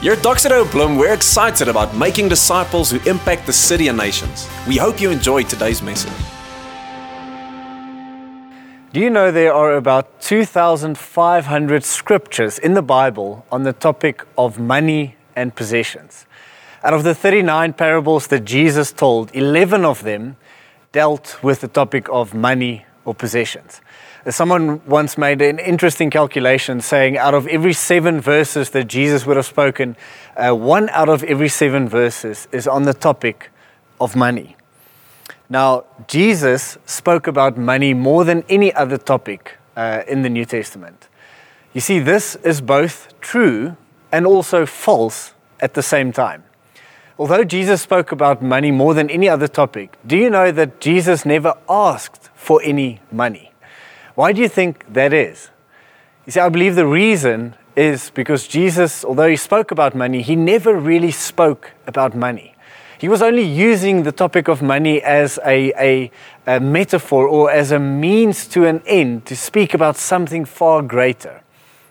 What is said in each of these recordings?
Here at Doxa Deo Bloem, we're excited about making disciples who impact the city and nations. We hope you enjoyed today's message. Do you know there are about 2,500 scriptures in the Bible on the topic of money and possessions? Out of the 39 parables that Jesus told, 11 of them dealt with the topic of money or possessions. Someone once made an interesting calculation saying out of every seven verses that Jesus would have spoken, uh, one out of every seven verses is on the topic of money. Now, Jesus spoke about money more than any other topic uh, in the New Testament. You see, this is both true and also false at the same time. Although Jesus spoke about money more than any other topic, do you know that Jesus never asked for any money? Why do you think that is? You see, I believe the reason is because Jesus, although he spoke about money, he never really spoke about money. He was only using the topic of money as a, a, a, metaphor or as a means to an end to speak about something far greater.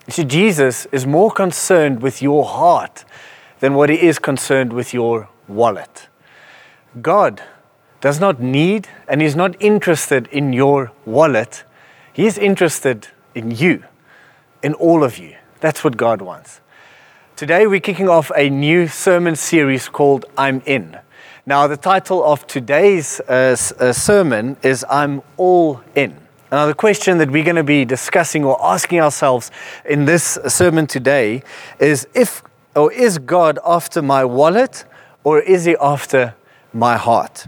You see, Jesus is more concerned with your heart than what he is concerned with your wallet. God does not need and is not interested in your wallet. He is interested in you, in all of you. That's what God wants. Today, we're kicking off a new sermon series called I'm In. Now, the title of today's uh, uh, sermon is I'm All In. Now, the question that we're going to be discussing or asking ourselves in this sermon today is if or is God after my wallet or is he after my heart?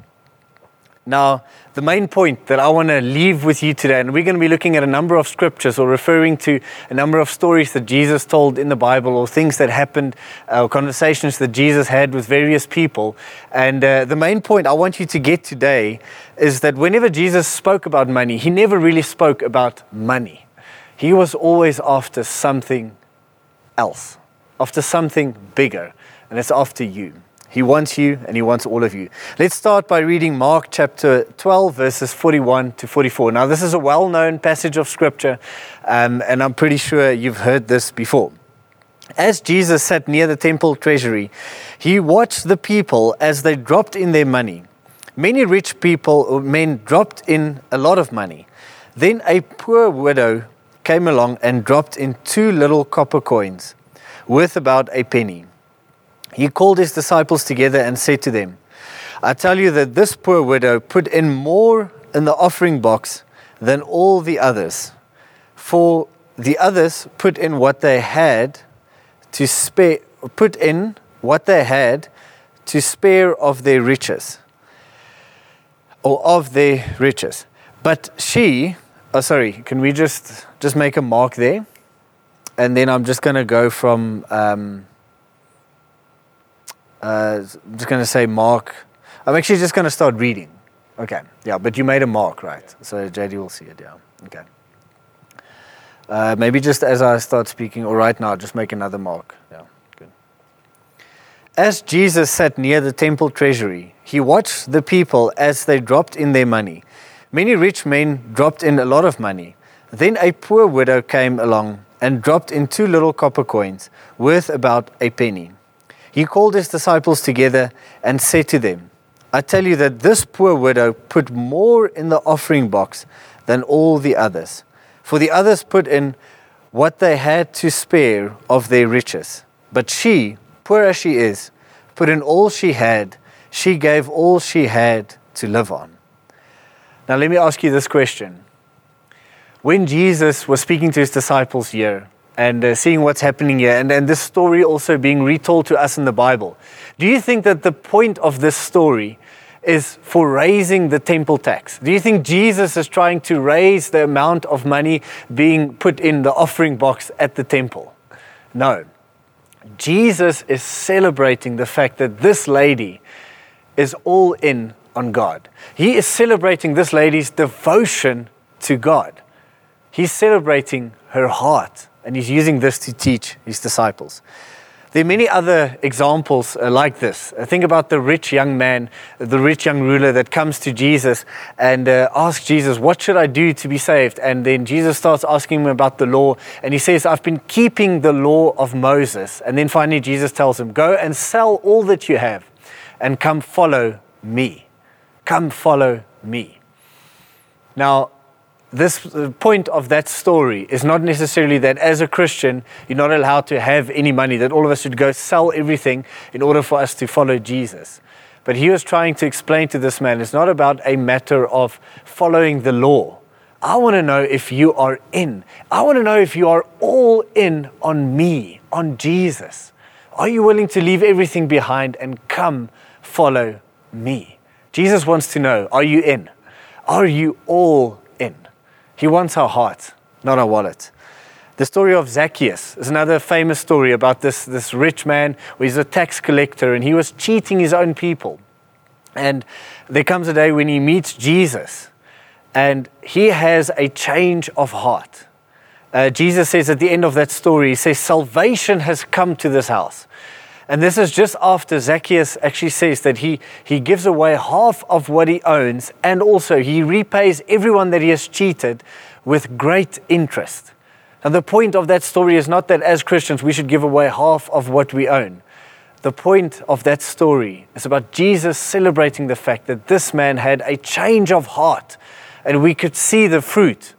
Now, the main point that I want to leave with you today, and we're going to be looking at a number of scriptures or referring to a number of stories that Jesus told in the Bible or things that happened uh, or conversations that Jesus had with various people. And uh, the main point I want you to get today is that whenever Jesus spoke about money, he never really spoke about money. He was always after something else, after something bigger, and it's after you. He wants you and He wants all of you. Let's start by reading Mark chapter 12, verses 41 to 44. Now, this is a well known passage of Scripture, um, and I'm pretty sure you've heard this before. As Jesus sat near the temple treasury, he watched the people as they dropped in their money. Many rich people, or men, dropped in a lot of money. Then a poor widow came along and dropped in two little copper coins, worth about a penny he called his disciples together and said to them, I tell you that this poor widow put in more in the offering box than all the others. For the others put in what they had to spare, put in what they had to spare of their riches, or of their riches. But she, oh sorry, can we just just make a mark there, and then I'm just going to go from. Um, uh, I'm just going to say Mark. I'm actually just going to start reading. Okay, yeah, but you made a mark, right? So JD will see it, yeah. Okay. Uh, maybe just as I start speaking, or right now, just make another mark. Yeah, good. As Jesus sat near the temple treasury, he watched the people as they dropped in their money. Many rich men dropped in a lot of money. Then a poor widow came along and dropped in two little copper coins, worth about a penny. He called his disciples together and said to them, I tell you that this poor widow put more in the offering box than all the others. For the others put in what they had to spare of their riches. But she, poor as she is, put in all she had. She gave all she had to live on. Now, let me ask you this question. When Jesus was speaking to his disciples here, and uh, seeing what's happening here, and, and this story also being retold to us in the Bible. Do you think that the point of this story is for raising the temple tax? Do you think Jesus is trying to raise the amount of money being put in the offering box at the temple? No. Jesus is celebrating the fact that this lady is all in on God. He is celebrating this lady's devotion to God. He's celebrating her heart and he's using this to teach his disciples. There are many other examples uh, like this. Uh, think about the rich young man, the rich young ruler that comes to Jesus and uh, asks Jesus, What should I do to be saved? And then Jesus starts asking him about the law. And he says, I've been keeping the law of Moses. And then finally, Jesus tells him, Go and sell all that you have and come follow me. Come follow me. Now, this uh, point of that story is not necessarily that as a Christian, you're not allowed to have any money, that all of us should go sell everything in order for us to follow Jesus. But he was trying to explain to this man it's not about a matter of following the law. I want to know if you are in. I want to know if you are all in on me, on Jesus. Are you willing to leave everything behind and come follow me? Jesus wants to know are you in? Are you all he wants our heart, not our wallet. The story of Zacchaeus is another famous story about this, this rich man who is a tax collector and he was cheating his own people. And there comes a day when he meets Jesus and he has a change of heart. Uh, Jesus says at the end of that story, He says, Salvation has come to this house. And this is just after Zacchaeus actually says that he, he gives away half of what he owns and also he repays everyone that he has cheated with great interest. And the point of that story is not that as Christians we should give away half of what we own. The point of that story is about Jesus celebrating the fact that this man had a change of heart and we could see the fruit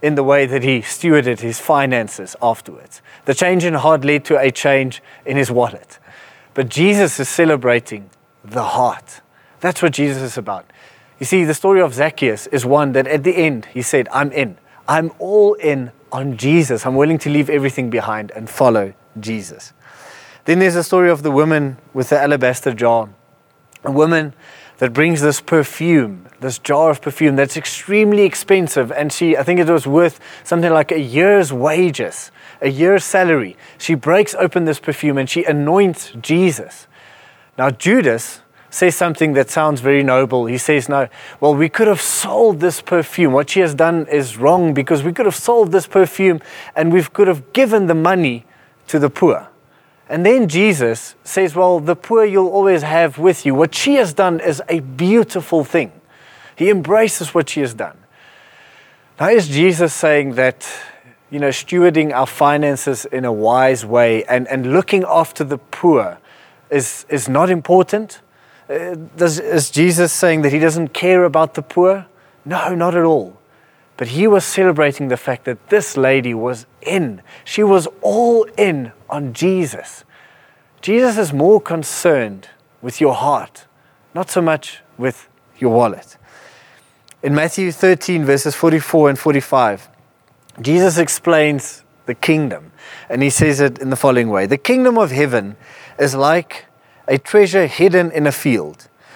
in the way that he stewarded his finances afterwards. The change in heart led to a change in his wallet. But Jesus is celebrating the heart. That's what Jesus is about. You see, the story of Zacchaeus is one that at the end he said, I'm in. I'm all in on Jesus. I'm willing to leave everything behind and follow Jesus. Then there's the story of the woman with the alabaster jar. A woman that brings this perfume, this jar of perfume that's extremely expensive. And she, I think it was worth something like a year's wages a year's salary. She breaks open this perfume and she anoints Jesus. Now, Judas says something that sounds very noble. He says, No, well, we could have sold this perfume. What she has done is wrong because we could have sold this perfume and we could have given the money to the poor. And then Jesus says, Well, the poor you'll always have with you. What she has done is a beautiful thing. He embraces what she has done. Now, is Jesus saying that you know, stewarding our finances in a wise way and, and looking after the poor is, is not important? Uh, does, is Jesus saying that he doesn't care about the poor? No, not at all. But he was celebrating the fact that this lady was in. She was all in on Jesus. Jesus is more concerned with your heart, not so much with your wallet. In Matthew 13, verses 44 and 45, Jesus explains the kingdom, and he says it in the following way The kingdom of heaven is like a treasure hidden in a field.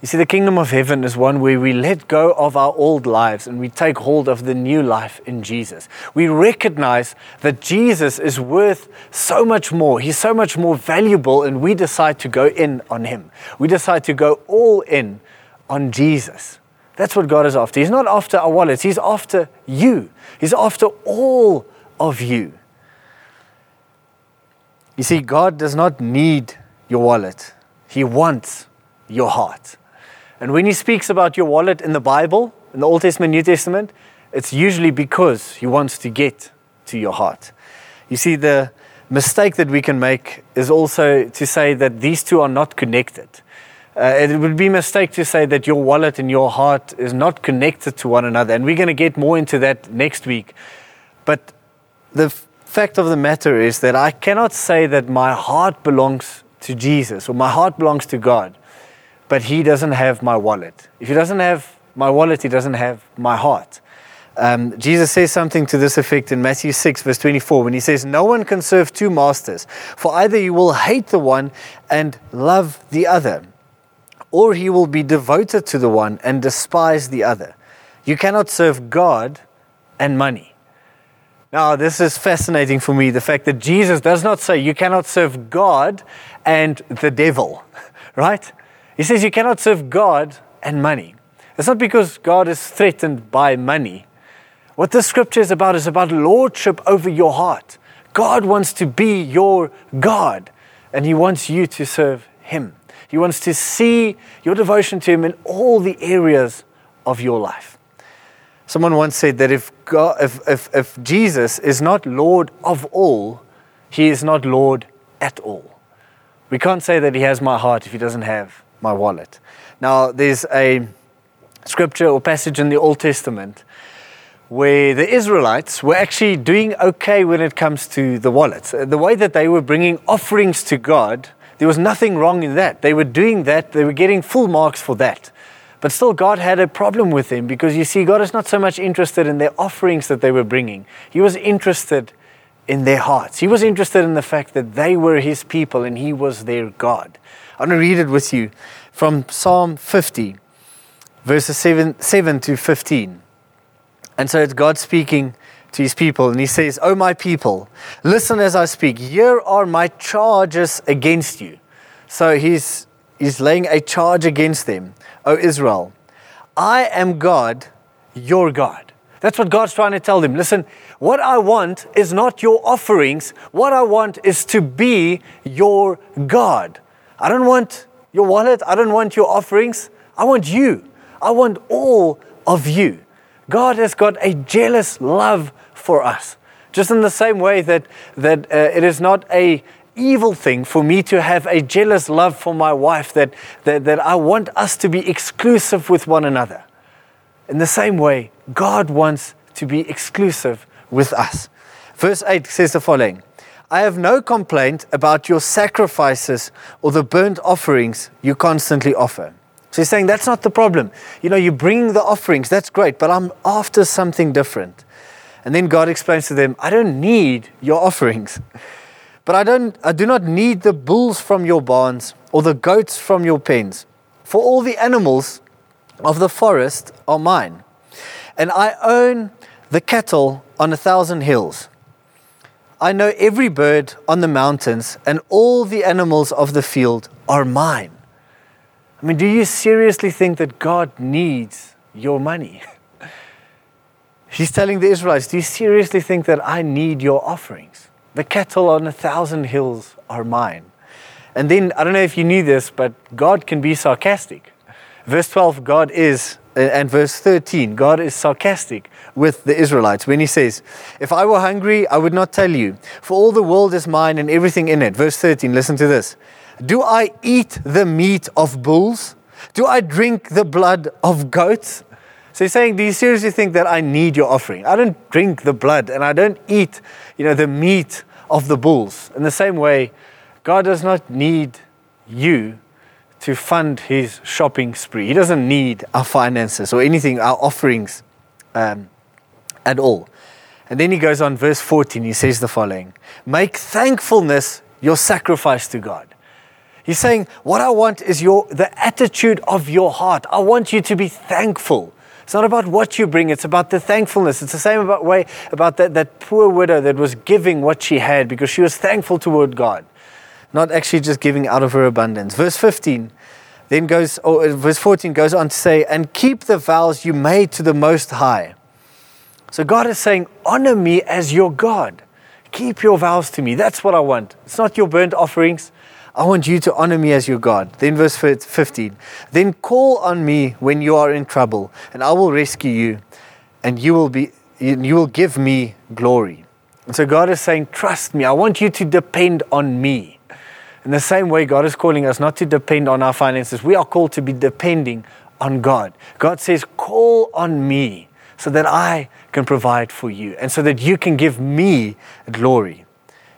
You see, the kingdom of heaven is one where we let go of our old lives and we take hold of the new life in Jesus. We recognize that Jesus is worth so much more. He's so much more valuable, and we decide to go in on him. We decide to go all in on Jesus. That's what God is after. He's not after our wallets, He's after you, He's after all of you. You see, God does not need your wallet, He wants your heart. And when he speaks about your wallet in the Bible, in the Old Testament, New Testament, it's usually because he wants to get to your heart. You see, the mistake that we can make is also to say that these two are not connected. Uh, it would be a mistake to say that your wallet and your heart is not connected to one another. And we're going to get more into that next week. But the f- fact of the matter is that I cannot say that my heart belongs to Jesus or my heart belongs to God but he doesn't have my wallet. If he doesn't have my wallet, he doesn't have my heart. Um, Jesus says something to this effect in Matthew 6, verse 24, when he says, No one can serve two masters, for either you will hate the one and love the other, or he will be devoted to the one and despise the other. You cannot serve God and money. Now, this is fascinating for me the fact that Jesus does not say you cannot serve God and the devil, right? He says you cannot serve God and money. It's not because God is threatened by money. What this scripture is about is about lordship over your heart. God wants to be your God, and He wants you to serve Him. He wants to see your devotion to Him in all the areas of your life. Someone once said that if, God, if, if, if Jesus is not Lord of all, he is not Lord at all. We can't say that he has my heart if he doesn't have my wallet. Now, there's a scripture or passage in the Old Testament where the Israelites were actually doing okay when it comes to the wallets. Uh, the way that they were bringing offerings to God, there was nothing wrong in that. They were doing that, they were getting full marks for that. But still, God had a problem with them because you see, God is not so much interested in their offerings that they were bringing. He was interested in their hearts. He was interested in the fact that they were His people and He was their God. I'm going to read it with you from Psalm 50, verses 7, 7 to 15. And so it's God speaking to His people, and He says, O my people, listen as I speak. Here are my charges against you. So He's, he's laying a charge against them. O Israel, I am God, your God. That's what God's trying to tell them. Listen, what I want is not your offerings. What I want is to be your God. I don't want your wallet. I don't want your offerings. I want you. I want all of you. God has got a jealous love for us. Just in the same way that, that uh, it is not a evil thing for me to have a jealous love for my wife, that, that, that I want us to be exclusive with one another. In the same way, God wants to be exclusive with us. Verse 8 says the following I have no complaint about your sacrifices or the burnt offerings you constantly offer. So he's saying that's not the problem. You know, you bring the offerings, that's great, but I'm after something different. And then God explains to them, I don't need your offerings. But I, don't, I do not need the bulls from your barns or the goats from your pens, for all the animals of the forest are mine. And I own the cattle on a thousand hills. I know every bird on the mountains, and all the animals of the field are mine. I mean, do you seriously think that God needs your money? He's telling the Israelites, Do you seriously think that I need your offerings? The cattle on a thousand hills are mine. And then, I don't know if you knew this, but God can be sarcastic. Verse 12, God is, Uh, and verse 13, God is sarcastic with the Israelites when he says, If I were hungry, I would not tell you, for all the world is mine and everything in it. Verse 13, listen to this. Do I eat the meat of bulls? Do I drink the blood of goats? So he's saying, Do you seriously think that I need your offering? I don't drink the blood and I don't eat, you know, the meat of the bulls. In the same way, God does not need you to fund his shopping spree. He doesn't need our finances or anything, our offerings um, at all. And then he goes on, verse 14, he says the following Make thankfulness your sacrifice to God. He's saying, What I want is your, the attitude of your heart. I want you to be thankful. It's not about what you bring, it's about the thankfulness. It's the same about way about that, that poor widow that was giving what she had because she was thankful toward God, not actually just giving out of her abundance. Verse 15 then goes, or uh, verse 14 goes on to say, and keep the vows you made to the Most High. So God is saying, honor me as your God. Keep your vows to me. That's what I want. It's not your burnt offerings. I want you to honor me as your God. Then, verse 15. Then call on me when you are in trouble, and I will rescue you, and you will, be, you will give me glory. And so, God is saying, Trust me. I want you to depend on me. In the same way, God is calling us not to depend on our finances. We are called to be depending on God. God says, Call on me so that I can provide for you and so that you can give me glory.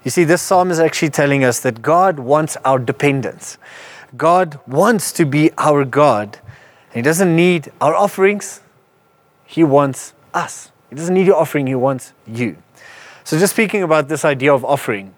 You see, this psalm is actually telling us that God wants our dependence. God wants to be our God. And He doesn't need our offerings, He wants us. He doesn't need your offering, He wants you. So, just speaking about this idea of offering,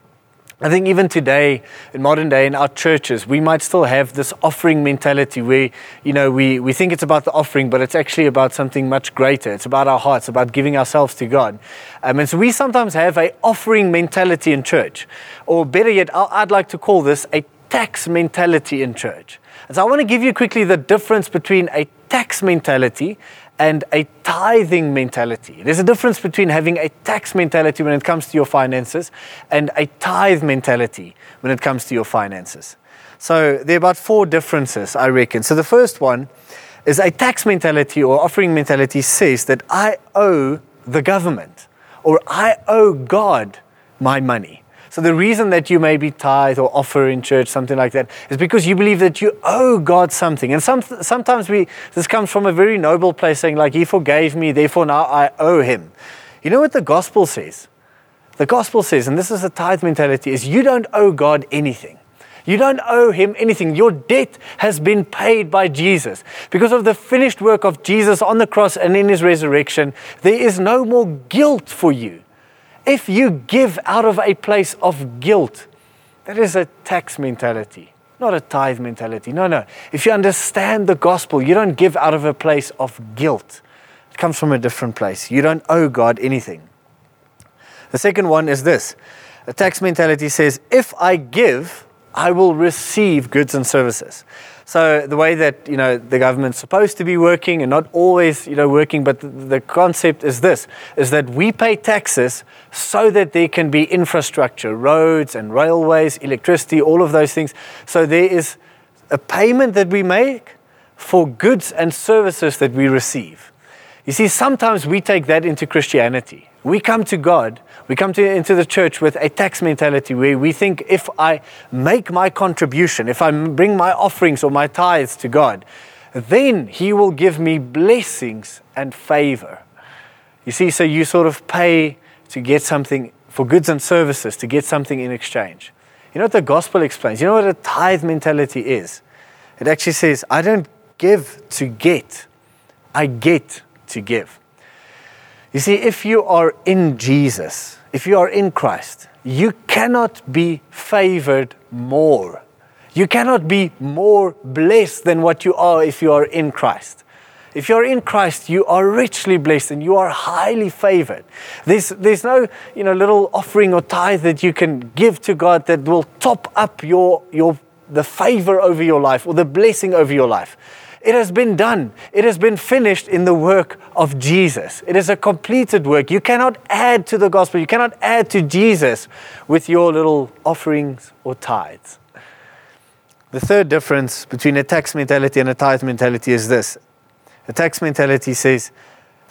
I think even today, in modern day, in our churches, we might still have this offering mentality where, you know, we, we think it's about the offering, but it's actually about something much greater. It's about our hearts, about giving ourselves to God. Um, and so we sometimes have a offering mentality in church. Or better yet, I'd like to call this a tax mentality in church. And so I want to give you quickly the difference between a tax mentality and a tithing mentality. There's a difference between having a tax mentality when it comes to your finances and a tithe mentality when it comes to your finances. So there are about four differences, I reckon. So the first one is a tax mentality or offering mentality says that I owe the government or I owe God my money. So the reason that you maybe tithe or offer in church, something like that, is because you believe that you owe God something. And some, sometimes we, this comes from a very noble place saying like, he forgave me, therefore now I owe him. You know what the gospel says? The gospel says, and this is a tithe mentality, is you don't owe God anything. You don't owe him anything. Your debt has been paid by Jesus. Because of the finished work of Jesus on the cross and in his resurrection, there is no more guilt for you. If you give out of a place of guilt, that is a tax mentality, not a tithe mentality. No, no. If you understand the gospel, you don't give out of a place of guilt. It comes from a different place. You don't owe God anything. The second one is this a tax mentality says, if I give, I will receive goods and services. So the way that you know the government's supposed to be working and not always you know working, but the, the, concept is this: is that we pay taxes so that there can be infrastructure, roads and railways, electricity, all of those things. So there is a payment that we make for goods and services that we receive. You see, sometimes we take that into Christianity. We come to God, we come to, into the church with a tax mentality where we think if I make my contribution, if I bring my offerings or my tithes to God, then He will give me blessings and favor. You see, so you sort of pay to get something for goods and services, to get something in exchange. You know what the gospel explains? You know what a tithe mentality is? It actually says, I don't give to get, I get to give. You see, if you are in Jesus, if you are in Christ, you cannot be favored more. You cannot be more blessed than what you are if you are in Christ. If you're in Christ, you are richly blessed and you are highly favored. There's, there's no you know, little offering or tithe that you can give to God that will top up your, your, the favor over your life or the blessing over your life. It has been done. It has been finished in the work of Jesus. It is a completed work. You cannot add to the gospel. You cannot add to Jesus with your little offerings or tithes. The third difference between a tax mentality and a tithe mentality is this a tax mentality says,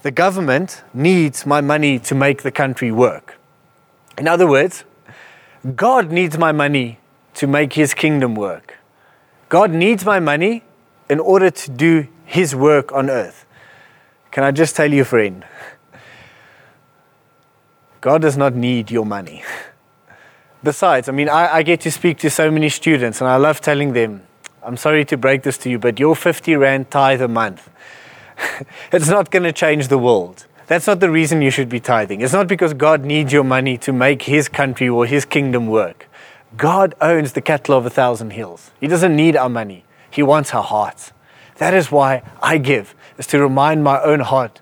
the government needs my money to make the country work. In other words, God needs my money to make his kingdom work. God needs my money in order to do His work on earth. Can I just tell you, friend? God does not need your money. Besides, I mean, I, I, get to speak to so many students, and I love telling them, I'm sorry to break this to you, but your 50 Rand tithe a month, it's not going to change the world. That's not the reason you should be tithing. It's not because God needs your money to make His country or His kingdom work. God owns the cattle of a thousand hills. He doesn't need our money. He wants our hearts. That is why I give, is to remind my own heart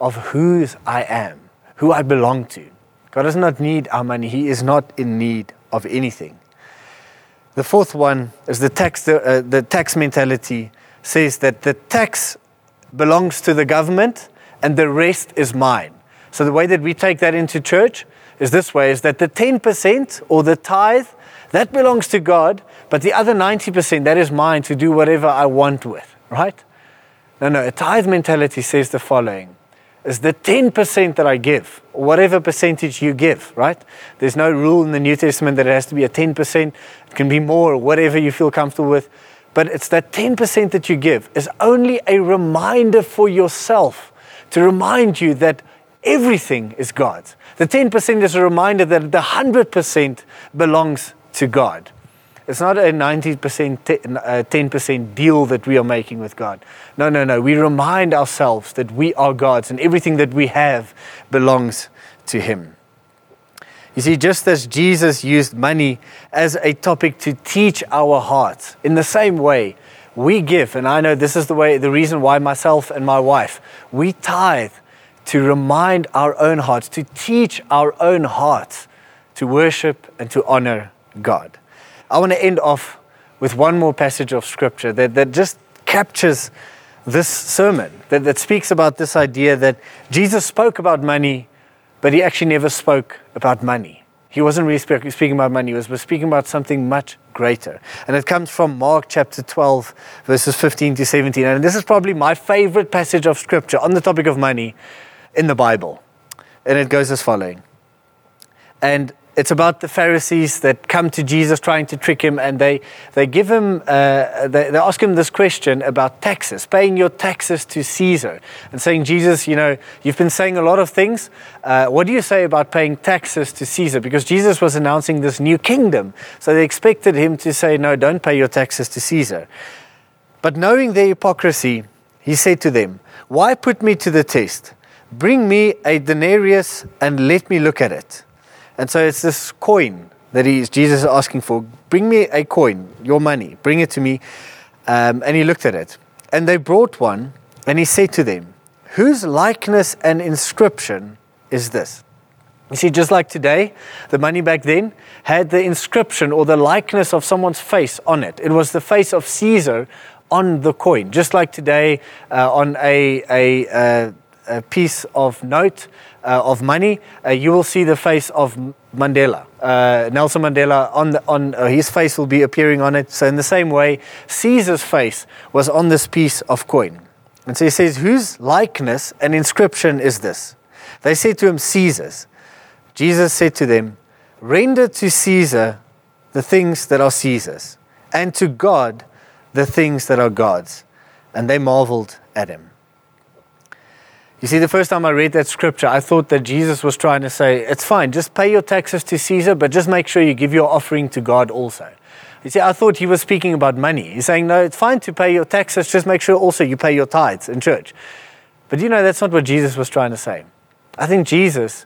of whose I am, who I belong to. God does not need our money. He is not in need of anything. The fourth one is the tax, uh, the tax mentality says that the tax belongs to the government and the rest is mine. So the way that we take that into church is this way, is that the 10% or the tithe, that belongs to God but the other 90%, that is mine to do whatever I want with, right? No, no, a tithe mentality says the following is the 10% that I give, whatever percentage you give, right? There's no rule in the New Testament that it has to be a 10%. It can be more, whatever you feel comfortable with. But it's that 10% that you give is only a reminder for yourself to remind you that everything is God's. The 10% is a reminder that the 100% belongs to God. It's not a 90%, 10% uh, deal that we are making with God. No, no, no. We remind ourselves that we are God's and everything that we have belongs to Him. You see, just as Jesus used money as a topic to teach our hearts, in the same way, we give, and I know this is the way, the reason why myself and my wife, we tithe to remind our own hearts, to teach our own hearts to worship and to honor God. I want to end off with one more passage of scripture that, that just captures this sermon, that, that speaks about this idea that Jesus spoke about money, but he actually never spoke about money. He wasn't really speaking about money, he was speaking about something much greater. And it comes from Mark chapter 12, verses 15 to 17. And this is probably my favorite passage of scripture on the topic of money in the Bible. And it goes as following. And it's about the Pharisees that come to Jesus trying to trick him, and they, they give him, uh, they, they ask him this question about taxes, paying your taxes to Caesar, and saying, Jesus, you know, you've been saying a lot of things. Uh, what do you say about paying taxes to Caesar? Because Jesus was announcing this new kingdom. So they expected him to say, No, don't pay your taxes to Caesar. But knowing their hypocrisy, he said to them, Why put me to the test? Bring me a denarius and let me look at it. And so it's this coin that he's, Jesus is asking for. Bring me a coin, your money, bring it to me. Um, and he looked at it. And they brought one, and he said to them, Whose likeness and inscription is this? You see, just like today, the money back then had the inscription or the likeness of someone's face on it. It was the face of Caesar on the coin. Just like today, uh, on a, a, uh, a piece of note, uh, of money, uh, you will see the face of Mandela. Uh, Nelson Mandela, on, the, on uh, his face will be appearing on it. So, in the same way, Caesar's face was on this piece of coin. And so he says, Whose likeness and inscription is this? They said to him, Caesar's. Jesus said to them, Render to Caesar the things that are Caesar's, and to God the things that are God's. And they marveled at him. You see, the first time I read that scripture, I thought that Jesus was trying to say, it's fine, just pay your taxes to Caesar, but just make sure you give your offering to God also. You see, I thought he was speaking about money. He's saying, no, it's fine to pay your taxes, just make sure also you pay your tithes in church. But you know, that's not what Jesus was trying to say. I think Jesus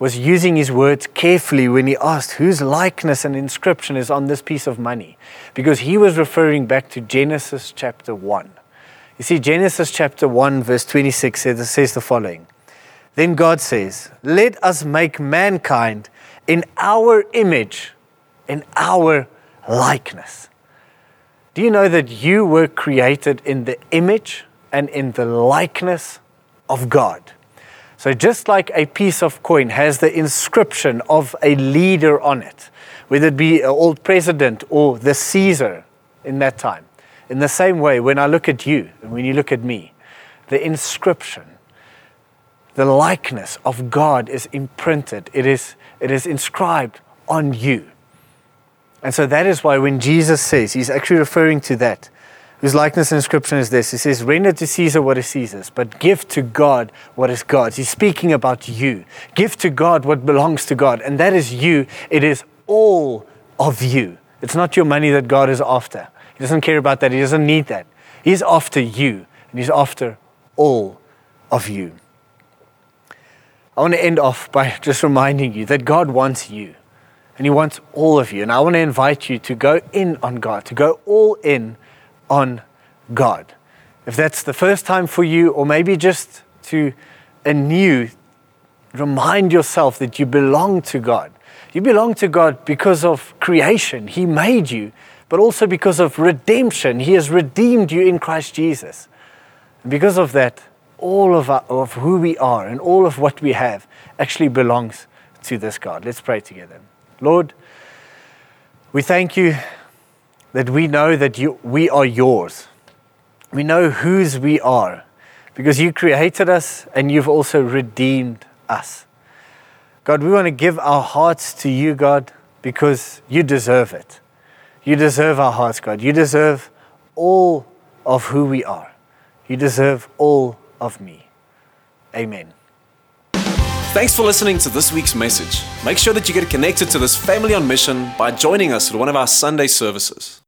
was using his words carefully when he asked whose likeness and inscription is on this piece of money, because he was referring back to Genesis chapter 1. You see, Genesis chapter 1, verse 26 says, says the following Then God says, Let us make mankind in our image, in our likeness. Do you know that you were created in the image and in the likeness of God? So, just like a piece of coin has the inscription of a leader on it, whether it be an old president or the Caesar in that time, in the same way, when I look at you and when you look at me, the inscription, the likeness of God is imprinted, it is, it is inscribed on you. And so that is why when Jesus says, he's actually referring to that, whose likeness and inscription is this. He says, Render to Caesar what is Caesar's, but give to God what is God's. He's speaking about you. Give to God what belongs to God, and that is you. It is all of you. It's not your money that God is after. Doesn't care about that. He doesn't need that. He's after you, and He's after all of you. I want to end off by just reminding you that God wants you, and He wants all of you. And I want to invite you to go in on God, to go all in on God. If that's the first time for you, or maybe just to anew remind yourself that you belong to God. You belong to God because of creation. He made you but also because of redemption. He has redeemed you in Christ Jesus. And because of that, all of, our, of who we are and all of what we have actually belongs to this God. Let's pray together. Lord, we thank you that we know that you, we are yours. We know whose we are because you created us and you've also redeemed us. God, we want to give our hearts to you, God, because you deserve it. You deserve our hearts, God. You deserve all of who we are. You deserve all of me. Amen. Thanks for listening to this week's message. Make sure that you get connected to this family on mission by joining us at one of our Sunday services.